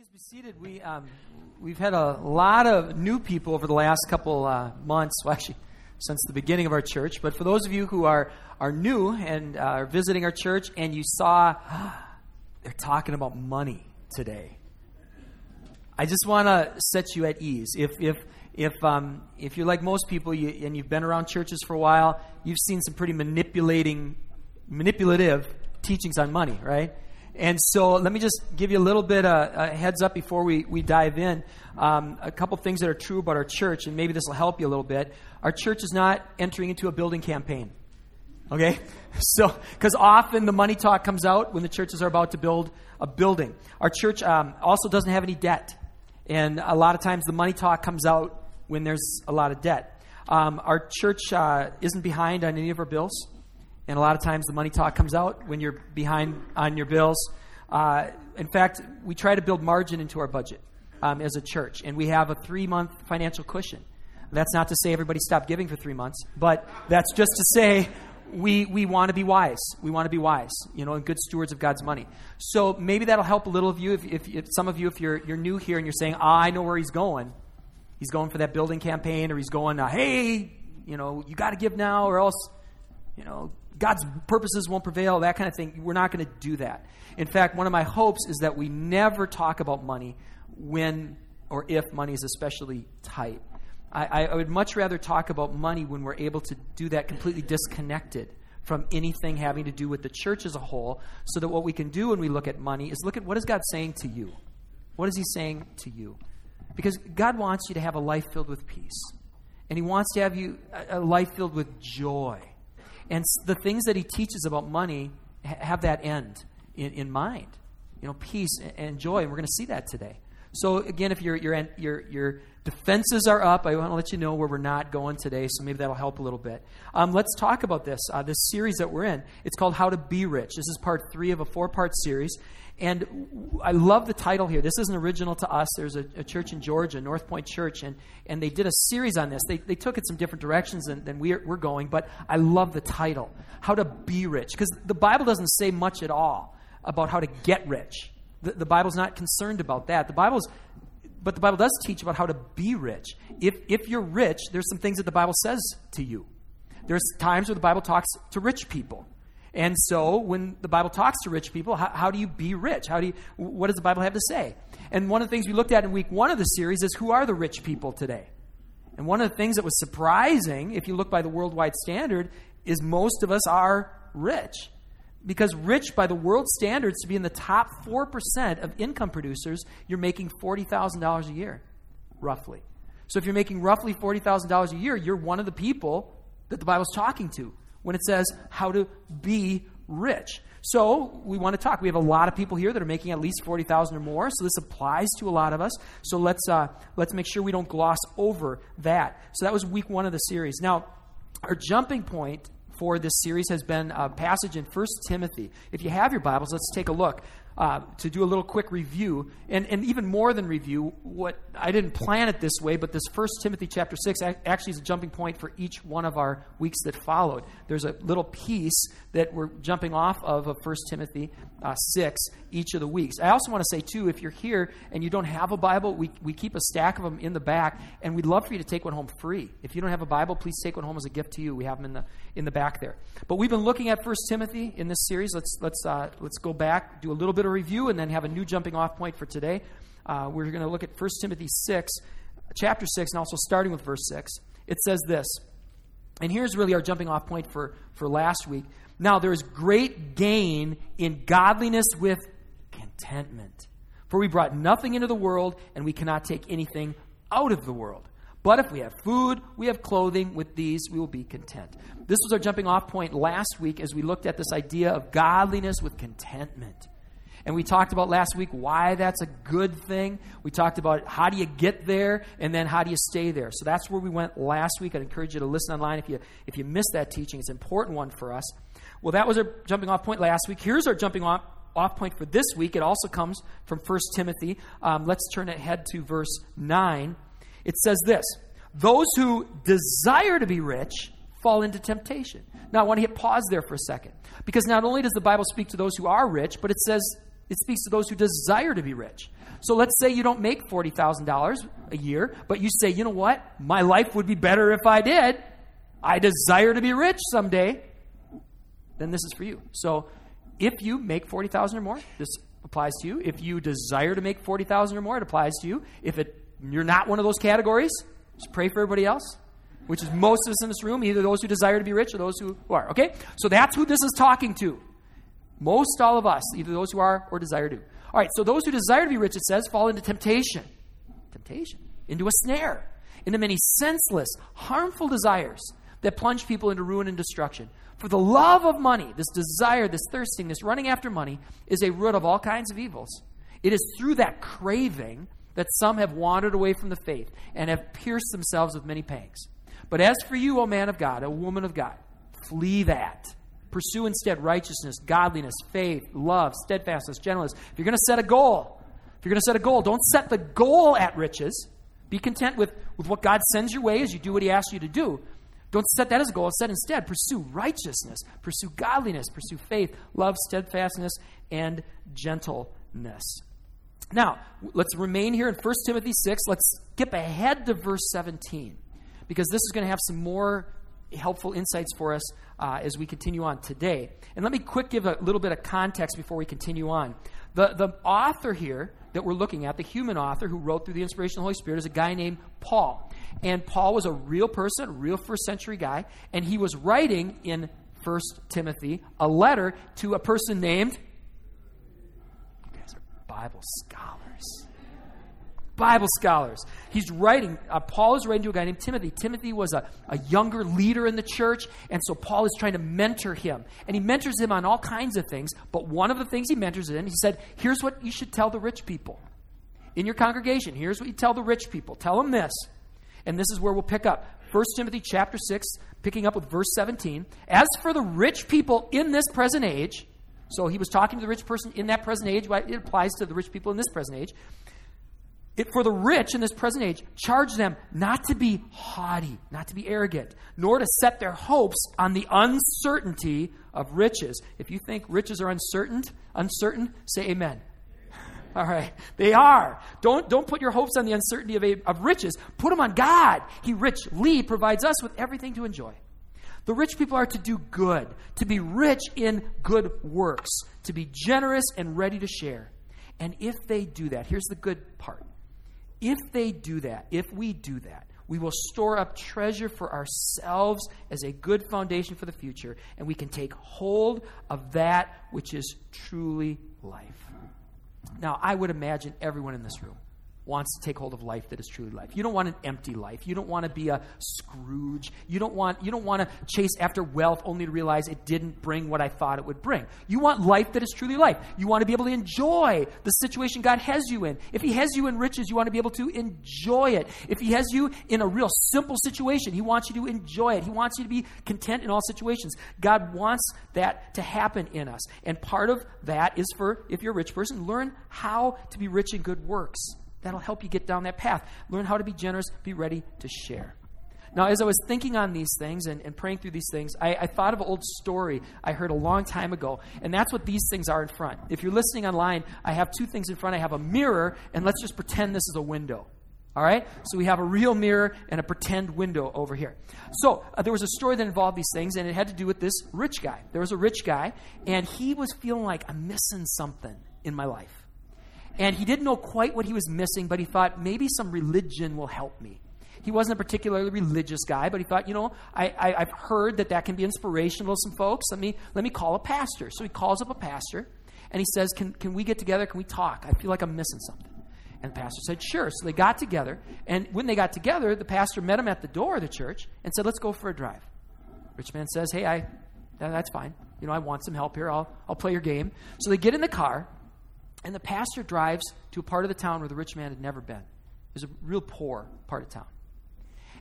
Please be seated. We um, we've had a lot of new people over the last couple uh, months. Well, actually, since the beginning of our church. But for those of you who are are new and uh, are visiting our church, and you saw they're talking about money today, I just want to set you at ease. If if if um, if you're like most people you, and you've been around churches for a while, you've seen some pretty manipulating, manipulative teachings on money, right? And so let me just give you a little bit of a heads up before we, we dive in. Um, a couple things that are true about our church, and maybe this will help you a little bit. Our church is not entering into a building campaign. Okay? So, because often the money talk comes out when the churches are about to build a building. Our church um, also doesn't have any debt. And a lot of times the money talk comes out when there's a lot of debt. Um, our church uh, isn't behind on any of our bills. And a lot of times the money talk comes out when you're behind on your bills. Uh, in fact, we try to build margin into our budget um, as a church, and we have a three month financial cushion. That's not to say everybody stopped giving for three months, but that's just to say we, we want to be wise. We want to be wise, you know, and good stewards of God's money. So maybe that'll help a little of you. If, if, if some of you, if you're, you're new here and you're saying, ah, I know where he's going. He's going for that building campaign, or he's going, uh, hey, you know, you got to give now, or else, you know, God's purposes won't prevail, that kind of thing. We're not going to do that. In fact, one of my hopes is that we never talk about money when or if money is especially tight. I, I, would much rather talk about money when we're able to do that completely disconnected from anything having to do with the church as a whole, so that what we can do when we look at money is look at what is God saying to you? What is He saying to you? Because God wants you to have a life filled with peace. And He wants to have you a life filled with joy. And the things that he teaches about money have that end in, in mind. You know, peace and joy. And we're going to see that today. So again, if your your your your defenses are up, I want to let you know where we're not going today. So maybe that'll help a little bit. Um, let's talk about this. Uh, this series that we're in. It's called How to Be Rich. This is part three of a four part series, and I love the title here. This isn't original to us. There's a, a, church in Georgia, North Point Church, and, and they did a series on this. They, they took it some different directions than, than we're, we're going, but I love the title How to Be Rich. Because the Bible doesn't say much at all about how to get rich. The, the Bible's not concerned about that. The Bible's but the Bible does teach about how to be rich. If, if you're rich, there's some things that the Bible says to you. There's times where the Bible talks to rich people. And so, when the Bible talks to rich people, how, how, do you be rich? How do you, what does the Bible have to say? And one of the things we looked at in week one of the series is who are the rich people today? And one of the things that was surprising, if you look by the worldwide standard, is most of us are rich. Because rich, by the world standards, to be in the top 4% of income producers, you're making $40,000 a year, roughly. So if you're making roughly $40,000 a year, you're one of the people that the Bible's talking to when it says how to be rich. So we want to talk. We have a lot of people here that are making at least forty thousand or more. So this applies to a lot of us. So let's uh, let's make sure we don't gloss over that. So that was week one of the series. Now, our jumping point for this series has been a passage in First Timothy. If you have your Bibles, let's take a look uh, to do a little quick review, and, and even more than review, what I didn't plan it this way, but this First Timothy chapter six actually is a jumping point for each one of our weeks that followed. There's a little piece that we're jumping off of of First Timothy uh, six each of the weeks. I also want to say too, if you're here and you don't have a Bible, we we keep a stack of them in the back, and we'd love for you to take one home free. If you don't have a Bible, please take one home as a gift to you. We have them in the in the back there. But we've been looking at First Timothy in this series. Let's let's uh, let's go back, do a little bit of of review and then have a new jumping off point for today. Uh, we're going to look at 1 Timothy 6, chapter 6, and also starting with verse 6. It says this, and here's really our jumping off point for, for last week. Now, there is great gain in godliness with contentment. For we brought nothing into the world, and we cannot take anything out of the world. But if we have food, we have clothing, with these we will be content. This was our jumping off point last week as we looked at this idea of godliness with contentment. And we talked about last week why that's a good thing. We talked about how do you get there and then how do you stay there. So that's where we went last week. I'd encourage you to listen online if you if you missed that teaching. It's an important one for us. Well, that was our jumping off point last week. Here's our jumping off off point for this week. It also comes from 1 Timothy. Um, let's turn ahead to verse 9. It says this Those who desire to be rich fall into temptation. Now, I want to hit pause there for a second. Because not only does the Bible speak to those who are rich, but it says It speaks to those who desire to be rich. So let's say you don't make $40,000 a year, but you say, you know what? My life would be better if I did. I desire to be rich someday. Then this is for you. So if you make 40,000 or more, this applies to you. If you desire to make 40,000 or more, it applies to you. If it, you're not one of those categories, just pray for everybody else, which is most of us in this room, either those who desire to be rich or those who, who are. Okay? So that's who this is talking to. Most all of us, either those who are or desire to. All right, so those who desire to be rich, it says, fall into temptation. Temptation. Into a snare. Into many senseless, harmful desires that plunge people into ruin and destruction. For the love of money, this desire, this thirsting, this running after money, is a root of all kinds of evils. It is through that craving that some have wandered away from the faith and have pierced themselves with many pangs. But as for you, O man of God, O woman of God, flee that. Pursue instead righteousness, godliness, faith, love, steadfastness, gentleness. If you're going to set a goal, if you're going to set a goal, don't set the goal at riches. Be content with, with what God sends your way as you do what He asks you to do. Don't set that as a goal. Set instead, pursue righteousness, pursue godliness, pursue faith, love, steadfastness, and gentleness. Now, let's remain here in 1 Timothy 6. Let's skip ahead to verse 17 because this is going to have some more helpful insights for us uh, as we continue on today. And let me quick give a little bit of context before we continue on. The, the author here that we're looking at, the human author who wrote through the inspiration of the Holy Spirit, is a guy named Paul. And Paul was a real person, real first century guy, and he was writing in 1 Timothy a letter to a person named. You guys are Bible scholars. Bible scholars. He's writing, uh, Paul is writing to a guy named Timothy. Timothy was a, a younger leader in the church, and so Paul is trying to mentor him. And he mentors him on all kinds of things, but one of the things he mentors in, he said, Here's what you should tell the rich people in your congregation. Here's what you tell the rich people. Tell them this. And this is where we'll pick up. 1 Timothy chapter 6, picking up with verse 17. As for the rich people in this present age, so he was talking to the rich person in that present age, it applies to the rich people in this present age. It, for the rich in this present age, charge them not to be haughty, not to be arrogant, nor to set their hopes on the uncertainty of riches. If you think riches are uncertain, uncertain, say amen. All right, they are. Don't don't put your hopes on the uncertainty of, of riches. Put them on God. He richly provides us with everything to enjoy. The rich people are to do good, to be rich in good works, to be generous and ready to share. And if they do that, here's the good part if they do that, if we do that, we will store up treasure for ourselves as a good foundation for the future, and we can take hold of that which is truly life. Now, I would imagine everyone in this room wants to take hold of life that is truly life. You don't want an empty life. You don't want to be a Scrooge. You don't want you don't want to chase after wealth only to realize it didn't bring what I thought it would bring. You want life that is truly life. You want to be able to enjoy the situation God has you in. If he has you in riches, you want to be able to enjoy it. If he has you in a real simple situation, he wants you to enjoy it. He wants you to be content in all situations. God wants that to happen in us. And part of that is for if you're a rich person, learn how to be rich in good works. That'll help you get down that path. Learn how to be generous, be ready to share. Now, as I was thinking on these things and, and praying through these things, I, I, thought of an old story I heard a long time ago, and that's what these things are in front. If you're listening online, I have two things in front. I have a mirror, and let's just pretend this is a window. All right? So we have a real mirror and a pretend window over here. So uh, there was a story that involved these things, and it had to do with this rich guy. There was a rich guy, and he was feeling like, I'm missing something in my life. And he didn't know quite what he was missing, but he thought maybe some religion will help me. He wasn't a particularly religious guy, but he thought, you know, I, have heard that that can be inspirational to some folks. Let me, let me call a pastor. So he calls up a pastor and he says, can, can we get together? Can we talk? I feel like I'm missing something. And the pastor said, sure. So they got together. And when they got together, the pastor met him at the door of the church and said, let's go for a drive. Rich man says, hey, I, that's fine. You know, I want some help here. I'll, I'll play your game. So they get in the car and the pastor drives to a part of the town where the rich man had never been. It was a real poor part of town.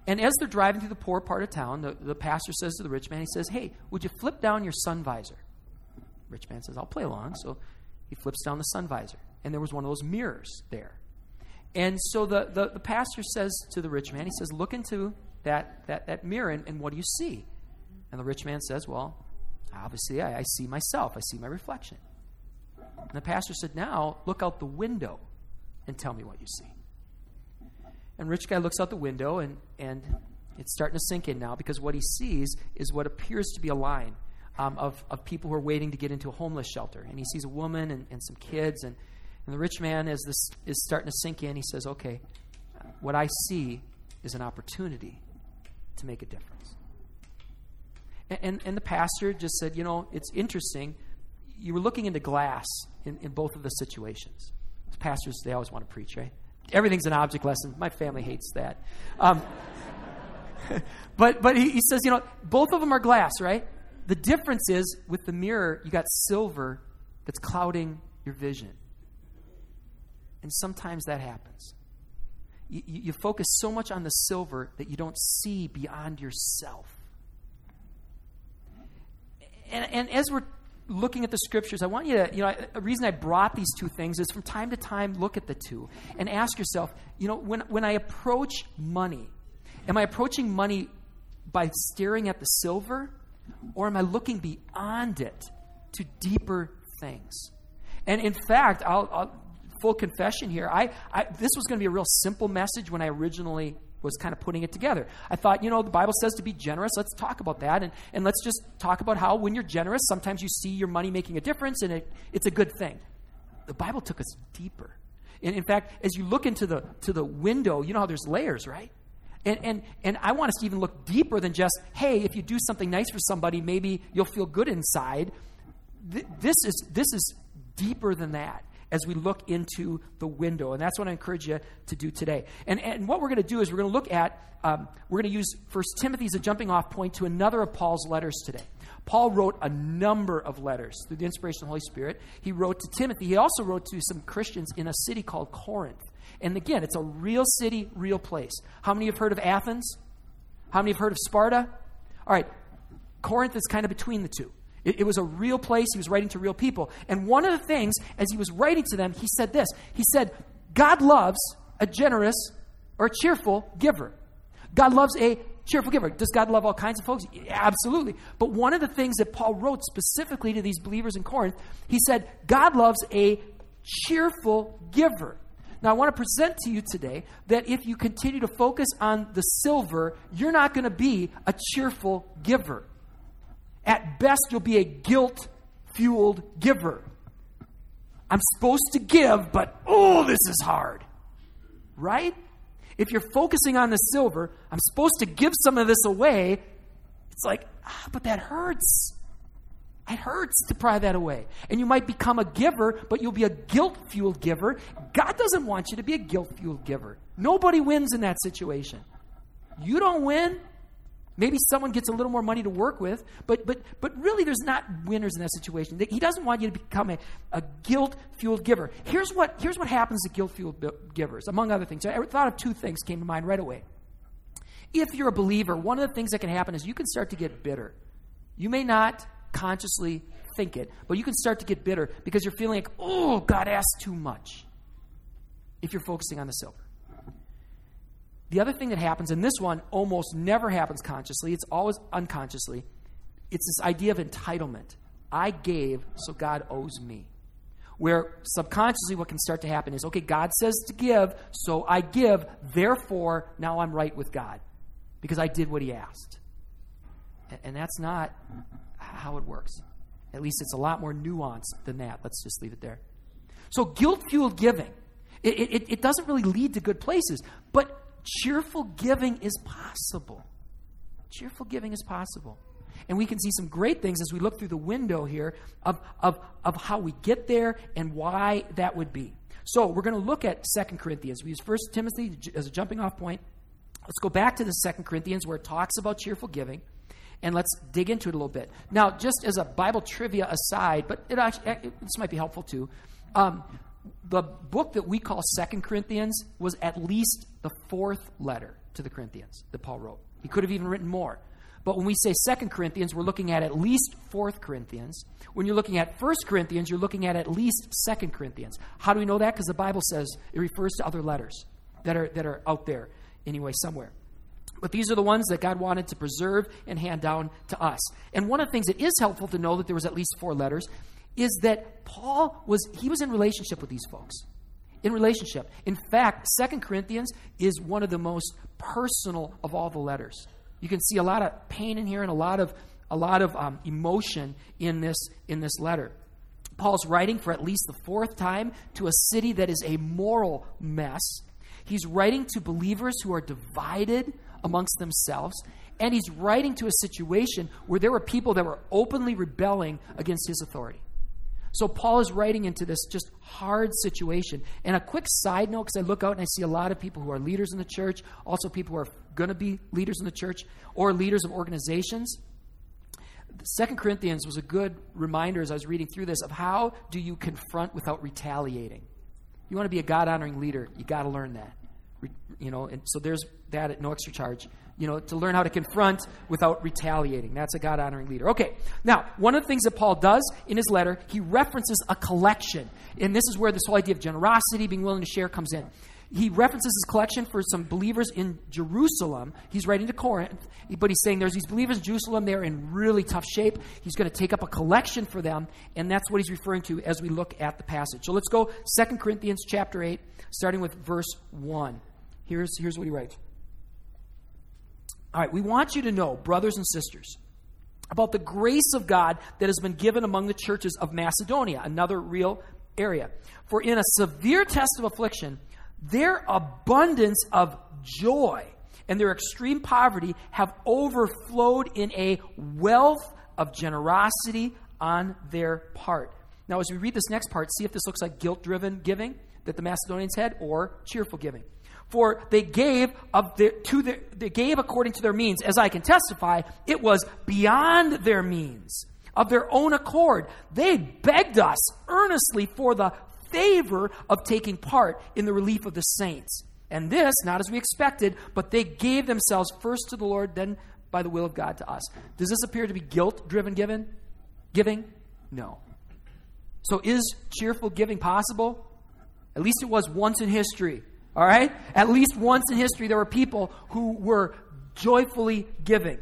And as they're driving through the poor part of town, the, the pastor says to the rich man, he says, Hey, would you flip down your sun visor? The rich man says, I'll play along. So he flips down the sun visor. And there was one of those mirrors there. And so the, the, the pastor says to the rich man, he says, Look into that, that, that mirror and, and what do you see? And the rich man says, Well, obviously I, I see myself, I see my reflection. And the pastor said, Now look out the window and tell me what you see. And rich guy looks out the window and, and it's starting to sink in now because what he sees is what appears to be a line um, of, of people who are waiting to get into a homeless shelter. And he sees a woman and, and some kids. And, and the rich man, as this is starting to sink in, he says, Okay, what I see is an opportunity to make a difference. And, and, and the pastor just said, You know, it's interesting. You were looking into glass in, in both of the situations. Pastors, they always want to preach, right? Everything's an object lesson. My family hates that. Um, but but he, he says, you know, both of them are glass, right? The difference is with the mirror, you got silver that's clouding your vision. And sometimes that happens. You, you, focus so much on the silver that you don't see beyond yourself. And, and as we're looking at the scriptures, I want you to, you know, a reason I brought these two things is from time to time look at the two and ask yourself, you know, when, when I approach money, am I approaching money by staring at the silver or am I looking beyond it to deeper things? And in fact, I'll, I'll full confession here, I, I this was going to be a real simple message when I originally was kind of putting it together. I thought, you know, the Bible says to be generous. Let's talk about that. And, and let's just talk about how when you're generous, sometimes you see your money making a difference and it, it's a good thing. The Bible took us deeper. And in fact, as you look into the, to the window, you know how there's layers, right? And, and, and I want us to even look deeper than just, hey, if you do something nice for somebody, maybe you'll feel good inside. Th- this, is, this is deeper than that as we look into the window. And that's what I encourage you to do today. And, and what we're going to do is we're going to look at, um, we're going to use First Timothy as a jumping off point to another of Paul's letters today. Paul wrote a number of letters through the inspiration of the Holy Spirit. He wrote to Timothy. He also wrote to some Christians in a city called Corinth. And again, it's a real city, real place. How many have heard of Athens? How many have heard of Sparta? All right, Corinth is kind of between the two. It, it, was a real place. He was writing to real people. And one of the things, as he was writing to them, he said this He said, God loves a generous or cheerful giver. God loves a cheerful giver. Does God love all kinds of folks? Yeah, absolutely. But one of the things that Paul wrote specifically to these believers in Corinth, he said, God loves a cheerful giver. Now, I want to present to you today that if you continue to focus on the silver, you're not going to be a cheerful giver. At best, you'll be a guilt fueled giver. I'm supposed to give, but oh, this is hard. Right? If you're focusing on the silver, I'm supposed to give some of this away. It's like, ah, but that hurts. It hurts to pry that away. And you might become a giver, but you'll be a guilt fueled giver. God doesn't want you to be a guilt fueled giver. Nobody wins in that situation. You don't win, Maybe someone gets a little more money to work with, but, but, but really there's not winners in that situation. He doesn't want you to become a, a guilt fueled giver. Here's what, here's what happens to guilt fueled givers, among other things. I thought of two things came to mind right away. If you're a believer, one of the things that can happen is you can start to get bitter. You may not consciously think it, but you can start to get bitter because you're feeling like, oh, God asked too much if you're focusing on the silver. The other thing that happens, and this one almost never happens consciously, it's always unconsciously, it's this idea of entitlement. I gave, so God owes me. Where subconsciously, what can start to happen is okay, God says to give, so I give, therefore, now I'm right with God because I did what He asked. And that's not how it works. At least it's a lot more nuanced than that. Let's just leave it there. So, guilt fueled giving, it, it, it doesn't really lead to good places. But cheerful giving is possible. Cheerful giving is possible. And we can see some great things as we look through the window here of, of, of how we get there and why that would be. So we're going to look at Second Corinthians. We use First Timothy as a jumping off point. Let's go back to the Second Corinthians where it talks about cheerful giving and let's dig into it a little bit. Now, just as a Bible trivia aside, but it actually, this might be helpful too. Um, the book that we call Second Corinthians was at least the fourth letter to the Corinthians that Paul wrote. He could have even written more. But when we say Second Corinthians, we're looking at at least Fourth Corinthians. When you're looking at First Corinthians, you're looking at at least Second Corinthians. How do we know that? Because the Bible says it refers to other letters that are that are out there anyway somewhere. But these are the ones that God wanted to preserve and hand down to us. And one of the things that is helpful to know that there was at least four letters is that Paul was he was in relationship with these folks. In relationship. In fact, Second Corinthians is one of the most personal of all the letters. You can see a lot of pain in here and a lot of a lot of um, emotion in this in this letter. Paul's writing for at least the fourth time to a city that is a moral mess. He's writing to believers who are divided amongst themselves, and he's writing to a situation where there were people that were openly rebelling against his authority. So Paul is writing into this just hard situation. And a quick side note, because I look out and I see a lot of people who are leaders in the church, also people who are going to be leaders in the church, or leaders of organizations. Second Corinthians was a good reminder as I was reading through this of how do you confront without retaliating. You want to be a God honoring leader, you got to learn that. You know, and so there's that at no extra charge. You know, to learn how to confront without retaliating. That's a God honoring leader. Okay, now, one of the things that Paul does in his letter, he references a collection. And this is where this whole idea of generosity, being willing to share, comes in he references his collection for some believers in Jerusalem. He's writing to Corinth, but he's saying there's these believers in Jerusalem. They're in really tough shape. He's going to take up a collection for them, and that's what he's referring to as we look at the passage. So let's go 2 Corinthians chapter 8, starting with verse 1. Here's, here's what he writes. All right, we want you to know, brothers and sisters, about the grace of God that has been given among the churches of Macedonia, another real area. For in a severe test of affliction, their abundance of joy and their extreme poverty have overflowed in a wealth of generosity on their part. Now, as we read this next part, see if this looks like guilt driven giving that the Macedonians had or cheerful giving. For they gave of their, to their, they gave according to their means. As I can testify, it was beyond their means. Of their own accord, they begged us earnestly for the favor of taking part in the relief of the saints. And this, not as we expected, but they gave themselves first to the Lord, then by the will of God to us. Does this appear to be guilt driven giving? Giving? No. So is cheerful giving possible? At least it was once in history. All right? At least once in history, there were people who were joyfully giving.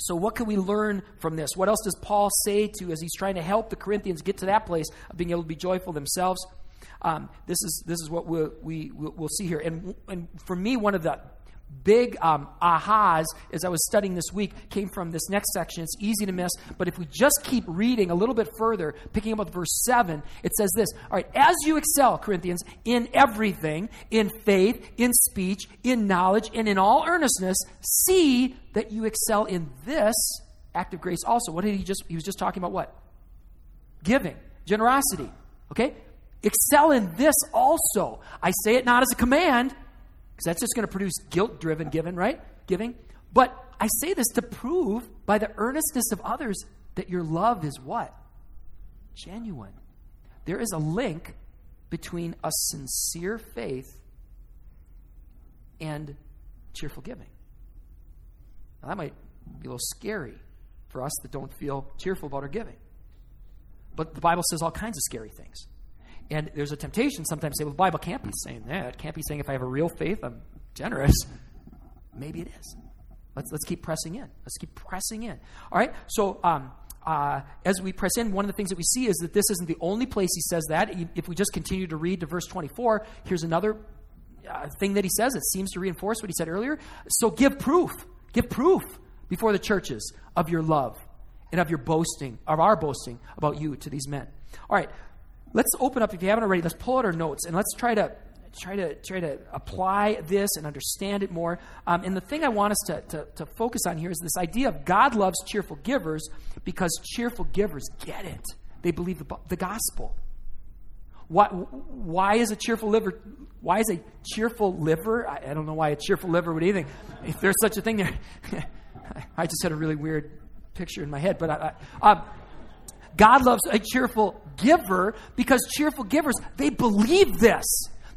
So, what can we learn from this? What else does Paul say to as he's trying to help the Corinthians get to that place of being able to be joyful themselves? Um, this is this is what we'll, we we'll see here. And and for me, one of the big um, ahas as I was studying this week came from this next section. It's easy to miss, but if we just keep reading a little bit further, picking up with verse 7, it says this All right, as you excel, Corinthians, in everything, in faith, in speech, in knowledge, and in all earnestness, see that you excel in this act of grace also. What did he just, he was just talking about what? Giving, generosity. Okay? Excel in this also. I say it not as a command, because that's just going to produce guilt driven giving, right? Giving. But I say this to prove by the earnestness of others that your love is what? Genuine. There is a link between a sincere faith and cheerful giving. Now, that might be a little scary for us that don't feel cheerful about our giving. But the Bible says all kinds of scary things. And there's a temptation sometimes to say, well, the Bible can't be saying that. Can't be saying if I have a real faith, I'm generous. Maybe it is. Let's, let's keep pressing in. Let's keep pressing in. All right? So, um, uh, as we press in, one of the things that we see is that this isn't the only place he says that. If we just continue to read to verse 24, here's another uh, thing that he says. It seems to reinforce what he said earlier. So give proof. Give proof before the churches of your love and of your boasting, of our boasting about you to these men. All right, let's open up if you haven't already let's pull out our notes and let's try to try to try to apply this and understand it more. Um, and the thing i want us to, to, to focus on here is this idea of god loves cheerful givers because cheerful givers get it. They believe the, the gospel. Why, why is a cheerful liver why is a cheerful liver I, I don't know why a cheerful liver would anything if there's such a thing there i just had a really weird picture in my head but I, I um, God loves a cheerful giver because cheerful givers, they believe this.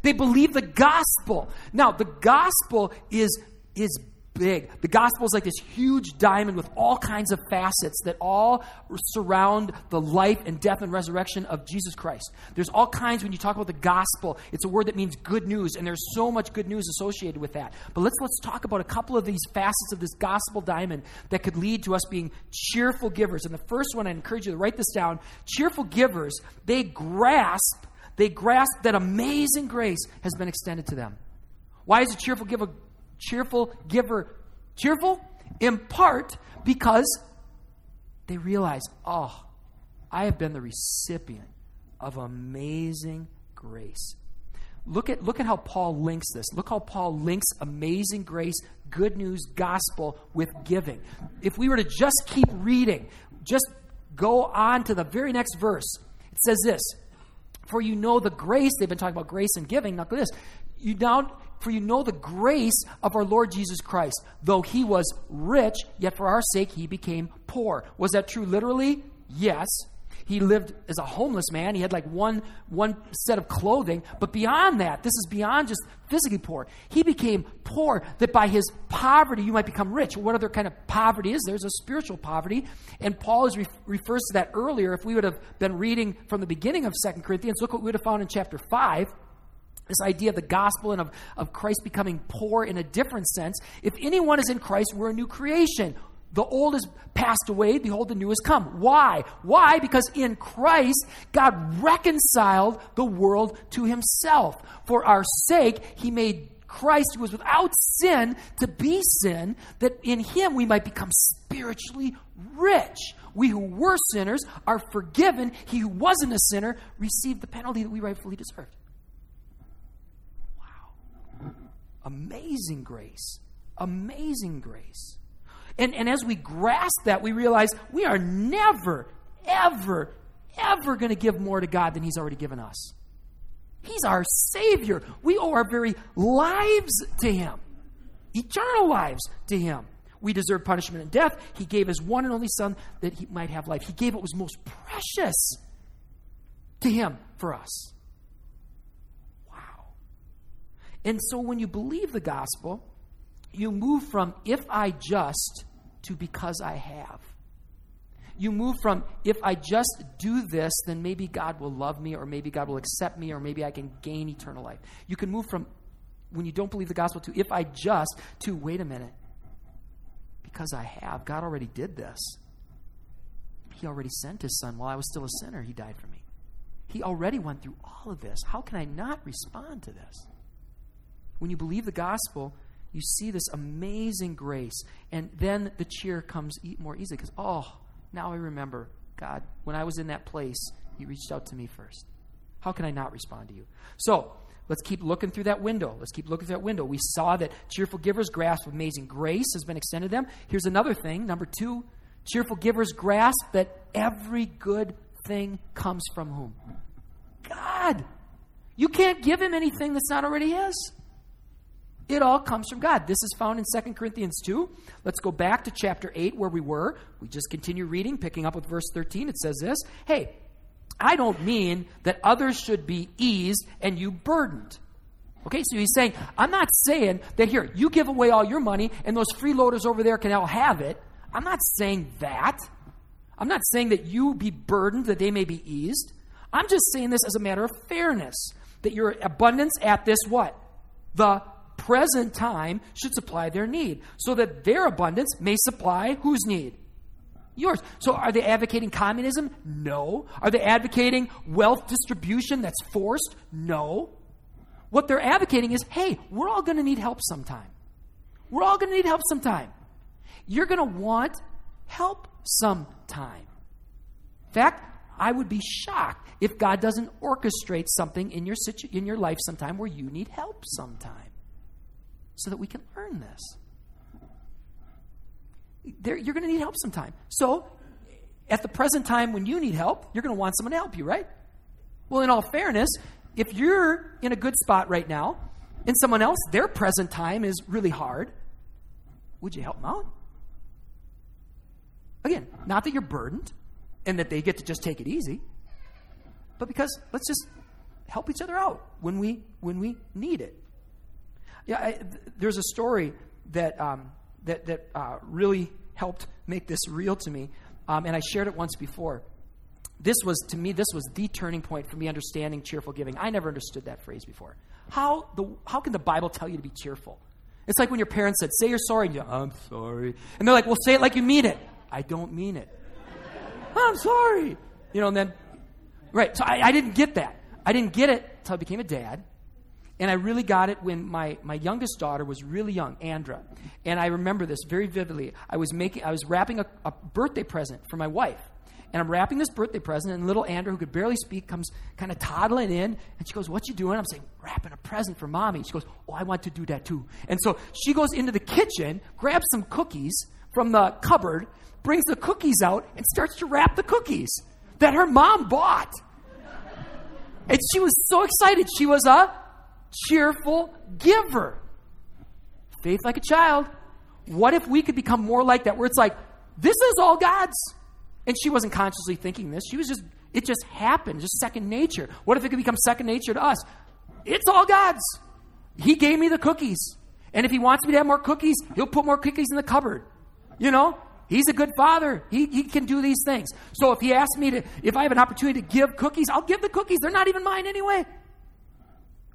They believe the gospel. Now, the gospel is, is big. The gospel is like this huge diamond with all kinds of facets that all surround the life and death and resurrection of Jesus Christ. There's all kinds when you talk about the gospel. It's a word that means good news, and there's so much good news associated with that. But let's let's talk about a couple of these facets of this gospel diamond that could lead to us being cheerful givers. And the first one, I encourage you to write this down. Cheerful givers, they grasp they grasp that amazing grace has been extended to them. Why is a cheerful giver cheerful giver cheerful? In part because they realize, oh, I have been the recipient of amazing grace. Look at, look at how Paul links this. Look how Paul links amazing grace, good news, gospel with giving. If we were to just keep reading, just go on to the very next verse, it says this For you know the grace, they've been talking about grace and giving. Look at this. You now for you know the grace of our Lord Jesus Christ. Though he was rich, yet for our sake he became poor. Was that true literally? Yes. He lived as a homeless man. He had like one, one set of clothing. But beyond that, this is beyond just physically poor. He became poor that by his poverty you might become rich. What other kind of poverty is? There's a spiritual poverty. And Paul is re- refers to that earlier. If we would have been reading from the beginning of Second Corinthians, look what we would have found in chapter 5 this idea of the gospel and of, of Christ becoming poor in a different sense. If anyone is in Christ, we're a new creation. The old has passed away, behold, the new has come. Why? Why? Because in Christ, God reconciled the world to himself. For our sake, he made Christ, who was without sin, to be sin, that in him we might become spiritually rich. We who were sinners are forgiven. He who wasn't a sinner received the penalty that we rightfully deserved. Amazing grace. Amazing grace. And, and as we grasp that, we realize we are never, ever, ever going to give more to God than He's already given us. He's our Savior. We owe our very lives to Him, eternal lives to Him. We deserve punishment and death. He gave His one and only Son that He might have life. He gave what was most precious to Him for us. And so when you believe the gospel, you move from if I just to because I have. You move from if I just do this, then maybe God will love me, or maybe God will accept me, or maybe I can gain eternal life. You can move from when you don't believe the gospel to if I just to wait a minute. Because I have. God already did this. He already sent his son while I was still a sinner. He died for me. He already went through all of this. How can I not respond to this? When you believe the gospel, you see this amazing grace. And then the cheer comes more easily because, oh, now I remember, God, when I was in that place, you reached out to me first. How can I not respond to you? So, let's keep looking through that window. Let's keep looking through that window. We saw that cheerful givers grasp amazing grace has been extended to them. Here's another thing. Number two, cheerful givers grasp that every good thing comes from whom? God. You can't give him anything that's not already his. It all comes from God. This is found in 2 Corinthians 2. Let's go back to chapter 8 where we were. We just continue reading, picking up with verse 13. It says this Hey, I don't mean that others should be eased and you burdened. Okay, so he's saying, I'm not saying that here, you give away all your money and those freeloaders over there can all have it. I'm not saying that. I'm not saying that you be burdened, that they may be eased. I'm just saying this as a matter of fairness, that your abundance at this what? The present time should supply their need, so that their abundance may supply whose need? Yours. So are they advocating communism? No. Are they advocating wealth distribution that's forced? No. What they're advocating is hey, we're all going to need help sometime. We're all going to need help sometime. You're going to want help sometime. In fact, I would be shocked if God doesn't orchestrate something in your situ- in your life sometime where you need help sometime so that we can learn this. There, you're going to need help sometime. So, at the present time when you need help, you're going to want someone to help you, right? Well, in all fairness, if you're in a good spot right now and someone else, their present time is really hard, would you help them out? Again, not that you're burdened and that they get to just take it easy, but because let's just help each other out when we when we need it. Yeah, I, there's a story that um, that, that uh, really helped make this real to me, um, and I shared it once before. This was, to me, this was the turning point for me understanding cheerful giving. I never understood that phrase before. How, the, how can the Bible tell you to be cheerful? It's like when your parents said, say you're sorry, and you I'm sorry. And they're like, well, say it like you mean it. I don't mean it. I'm sorry. You know, and then, right. So I, I didn't get that. I didn't get it until I became a dad. And I really got it when my, my youngest daughter was really young, Andra. And I remember this very vividly. I was making I was wrapping a, a birthday present for my wife. And I'm wrapping this birthday present, and little Andra, who could barely speak, comes kind of toddling in, and she goes, What you doing? I'm saying, Wrapping a present for mommy. She goes, Oh, I want to do that too. And so she goes into the kitchen, grabs some cookies from the cupboard, brings the cookies out, and starts to wrap the cookies that her mom bought. And she was so excited. She was a cheerful giver. Faith like a child. What if we could become more like that, where it's like, this is all God's? And she wasn't consciously thinking this. She was just, it just happened, just second nature. What if it could become second nature to us? It's all God's. He gave me the cookies. And if He wants me to have more cookies, He'll put more cookies in the cupboard. You know? He's a good father. He, he can do these things. So if He asks me to, if I have an opportunity to give cookies, I'll give the cookies. They're not even mine anyway.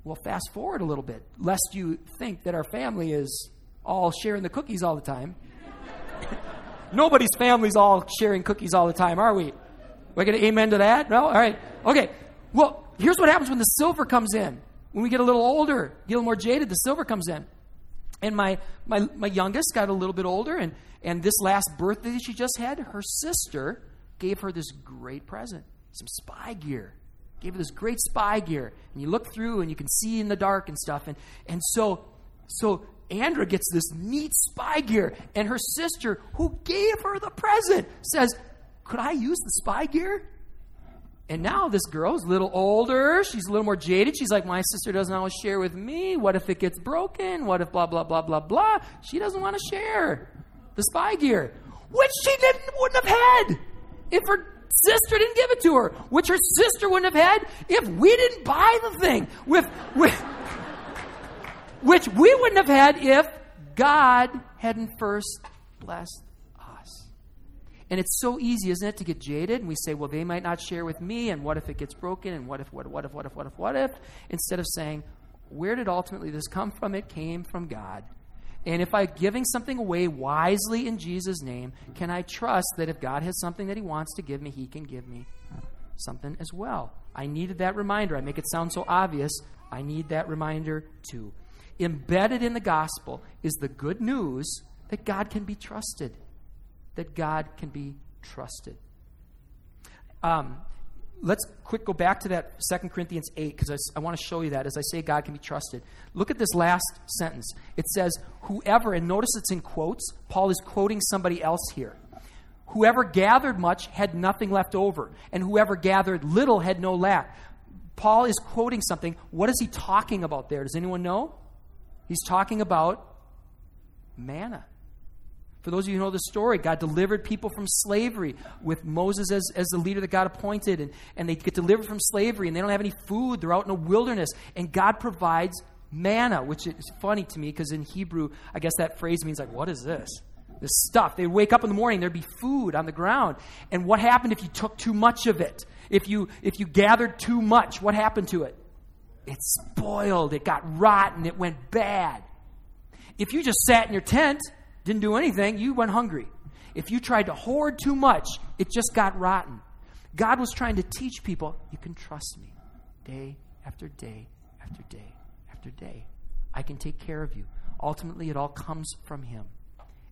Well, fast forward a little bit, lest you think that our family is all sharing the cookies all the time. Nobody's family's all sharing cookies all the time, are we? We're going to amen to that? No? All right. Okay. Well, here's what happens when the silver comes in. When we get a little older, get a little more jaded, the silver comes in. And my, my, my youngest got a little bit older, and, and this last birthday she just had, her sister gave her this great present some spy gear. Gave her this great spy gear. And you look through and you can see in the dark and stuff. And, and so, so Andra gets this neat spy gear, and her sister, who gave her the present, says, Could I use the spy gear? And now this girl's a little older. She's a little more jaded. She's like, My sister doesn't always share with me. What if it gets broken? What if blah, blah, blah, blah, blah? She doesn't want to share the spy gear, which she didn't, wouldn't have had if her sister didn't give it to her, which her sister wouldn't have had if we didn't buy the thing. With, with, which we wouldn't have had if God hadn't first blessed us. And it's so easy, isn't it, to get jaded and we say, well, they might not share with me, and what if it gets broken, and what if, what, what if, what if, what if, what if, instead of saying, where did ultimately this come from? It came from God. And if I'm giving something away wisely in Jesus' name, can I trust that if God has something that He wants to give me, He can give me something as well? I needed that reminder. I make it sound so obvious. I need that reminder too embedded in the gospel is the good news that God can be trusted. That God can be trusted. Um, let's quick go back to that 2 Corinthians 8 because I, I want to show you that as I say God can be trusted. Look at this last sentence. It says, Whoever, and notice it's in quotes, Paul is quoting somebody else here. Whoever gathered much had nothing left over, and whoever gathered little had no lack. Paul is quoting something. What is he talking about there? Does anyone know? He's talking about manna. For those of you who know the story, God delivered people from slavery with Moses as, as the leader that God appointed, and, and they get delivered from slavery, and they don't have any food. They're out in a wilderness, and God provides manna, which is funny to me because in Hebrew, I guess that phrase means like, what is this? This stuff. They'd wake up in the morning, there'd be food on the ground. And what happened if you took too much of it? If you if you gathered too much, what happened to it? it spoiled, it got rotten, it went bad. If you just sat in your tent, didn't do anything, you went hungry. If you tried to hoard too much, it just got rotten. God was trying to teach people, you can trust me day after day after day after day. I can take care of you. Ultimately, it all comes from Him.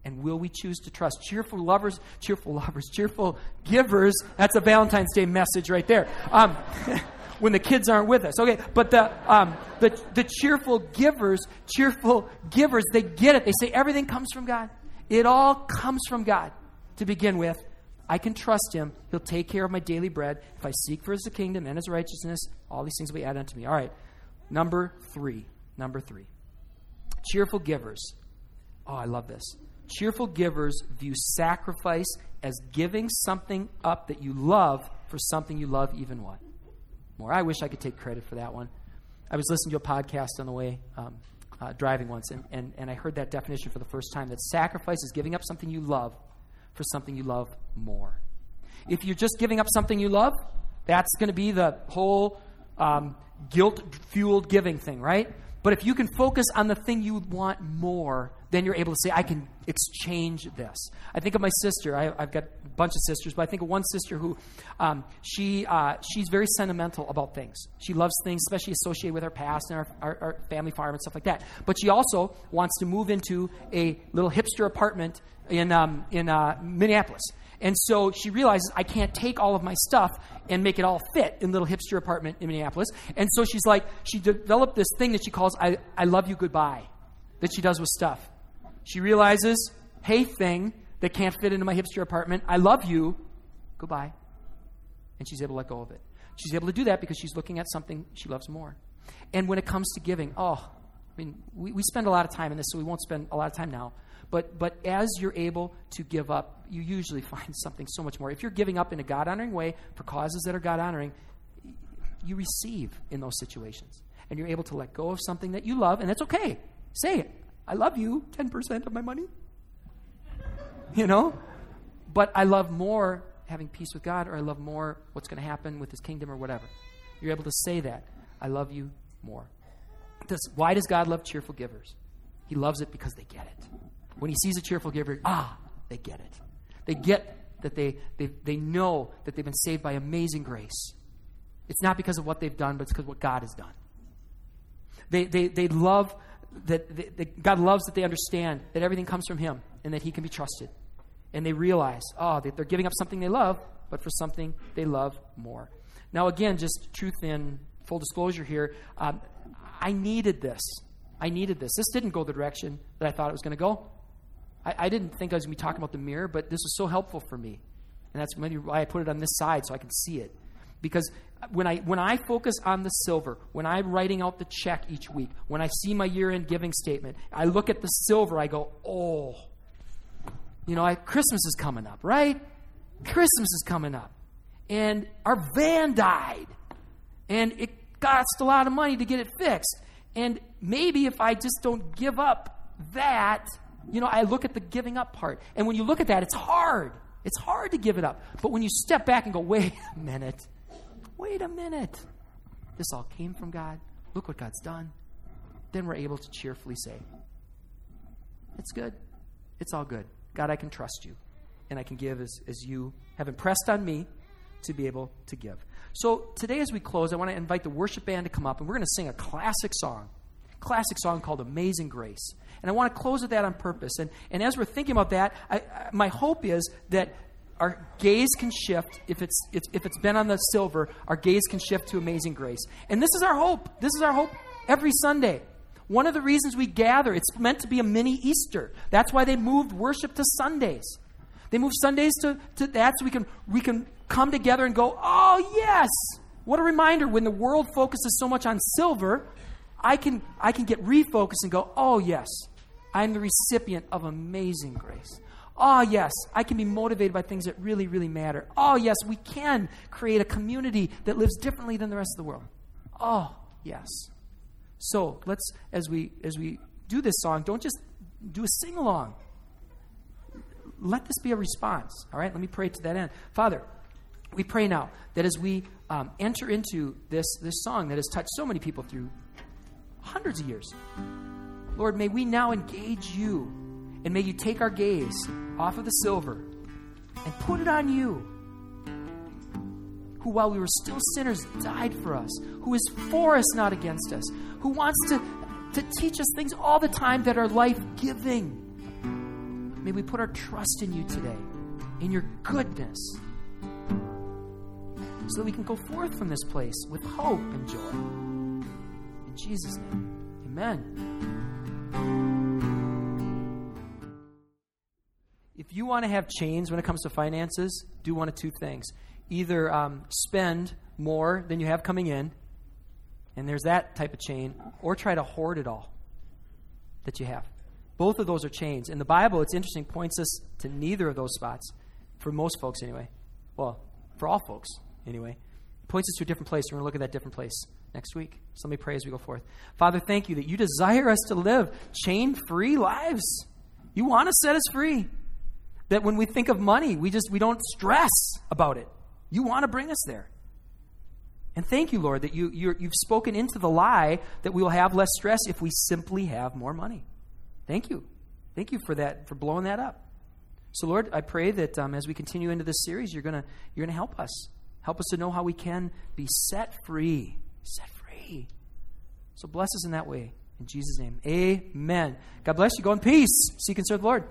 And will we choose to trust? Cheerful lovers, cheerful lovers, cheerful givers. That's a Valentine's Day message right there. Um, when the kids aren't with us. Okay, but the, um, the, the cheerful givers, cheerful givers, they get it. They say everything comes from God. It all comes from God to begin with. I can trust him. He'll take care of my daily bread. If I seek for his kingdom and his righteousness, all these things will be added unto me. All right. Number three. Number three. Cheerful givers. Oh, I love this. Cheerful givers view sacrifice as giving something up that you love for something you love even what? More. I wish I could take credit for that one. I was listening to a podcast on the way um, uh, driving once, and, and, and I heard that definition for the first time that sacrifice is giving up something you love for something you love more. If you're just giving up something you love, that's going to be the whole um, guilt fueled giving thing, right? But if you can focus on the thing you want more, then you're able to say, I can exchange this. I think of my sister. I, have got a bunch of sisters, but I think of one sister who um, she, uh, she's very sentimental about things. She loves things, especially associated with her past and our, our, our family farm and stuff like that. But she also wants to move into a little hipster apartment in, um, in uh, Minneapolis. And so she realizes I can't take all of my stuff and make it all fit in little hipster apartment in Minneapolis. And so she's like, she developed this thing that she calls I, I love you goodbye that she does with stuff. She realizes, hey, thing that can't fit into my hipster apartment, I love you, goodbye. And she's able to let go of it. She's able to do that because she's looking at something she loves more. And when it comes to giving, oh, I mean, we, we spend a lot of time in this, so we won't spend a lot of time now. But, but as you're able to give up, you usually find something so much more. If you're giving up in a God honoring way for causes that are God honoring, you receive in those situations. And you're able to let go of something that you love, and that's okay. Say it. I love you, 10% of my money. You know? But I love more having peace with God, or I love more what's going to happen with His kingdom, or whatever. You're able to say that. I love you more. Why does God love cheerful givers? He loves it because they get it. When he sees a cheerful giver, ah, they get it. They get that they, they, they know that they've been saved by amazing grace. It's not because of what they've done, but it's because what God has done. They, they, they love that, they, that God loves that they understand that everything comes from Him and that He can be trusted. And they realize, oh, that they're giving up something they love, but for something they love more. Now, again, just truth in full disclosure here, um, I needed this. I needed this. This didn't go the direction that I thought it was going to go. I, I didn't think I was going to be talking about the mirror, but this was so helpful for me. And that's maybe why I put it on this side so I can see it. Because when I, when I focus on the silver, when I'm writing out the check each week, when I see my year end giving statement, I look at the silver, I go, oh, you know, I, Christmas is coming up, right? Christmas is coming up. And our van died. And it cost a lot of money to get it fixed. And maybe if I just don't give up that, you know, I look at the giving up part. And when you look at that, it's hard. It's hard to give it up. But when you step back and go, wait a minute, wait a minute, this all came from God. Look what God's done. Then we're able to cheerfully say, it's good. It's all good. God, I can trust you. And I can give as, as you have impressed on me to be able to give. So today, as we close, I want to invite the worship band to come up, and we're going to sing a classic song, classic song called Amazing Grace. And I want to close with that on purpose. And, and as we're thinking about that, I, I, my hope is that our gaze can shift. If it's, if, it's been on the silver, our gaze can shift to amazing grace. And this is our hope. This is our hope every Sunday. One of the reasons we gather, it's meant to be a mini Easter. That's why they moved worship to Sundays. They moved Sundays to, to that so we can, we can come together and go, oh, yes. What a reminder when the world focuses so much on silver, I can, I can get refocused and go, oh, yes, I'm the recipient of amazing grace. Oh, yes, I can be motivated by things that really, really matter. Oh, yes, we can create a community that lives differently than the rest of the world. Oh, yes. So let's, as we, as we do this song, don't just do a sing along. Let this be a response. All right, let me pray to that end. Father, we pray now that as we um, enter into this, this song that has touched so many people through hundreds of years. Lord, may we now engage you and may you take our gaze off of the silver and put it on you, who, while we were still sinners, died for us, who is for us, not against us, who wants to, to teach us things all the time that are life giving. May we put our trust in you today, in your goodness, so that we can go forth from this place with hope and joy. In Jesus' name, amen. If you want to have chains when it comes to finances, do one of two things. Either um, spend more than you have coming in, and there's that type of chain, or try to hoard it all that you have. Both of those are chains. In the Bible, it's interesting, points us to neither of those spots, for most folks anyway. Well, for all folks anyway. It points us to a different place. We're going to look at that different place next week. So let me pray as we go forth. Father, thank you that you desire us to live chain free lives. You want to set us free. That when we think of money, we just we don't stress about it. You want to bring us there. And thank you, Lord, that you, you have spoken into the lie that we will have less stress if we simply have more money. Thank you. Thank you for that, for blowing that up. So, Lord, I pray that um, as we continue into this series, you're to you're going to help us. Help us to know how we can be set free. Set free. So, bless us in that way. In Jesus' name, amen. God bless you. Go in peace. Seek and serve the Lord.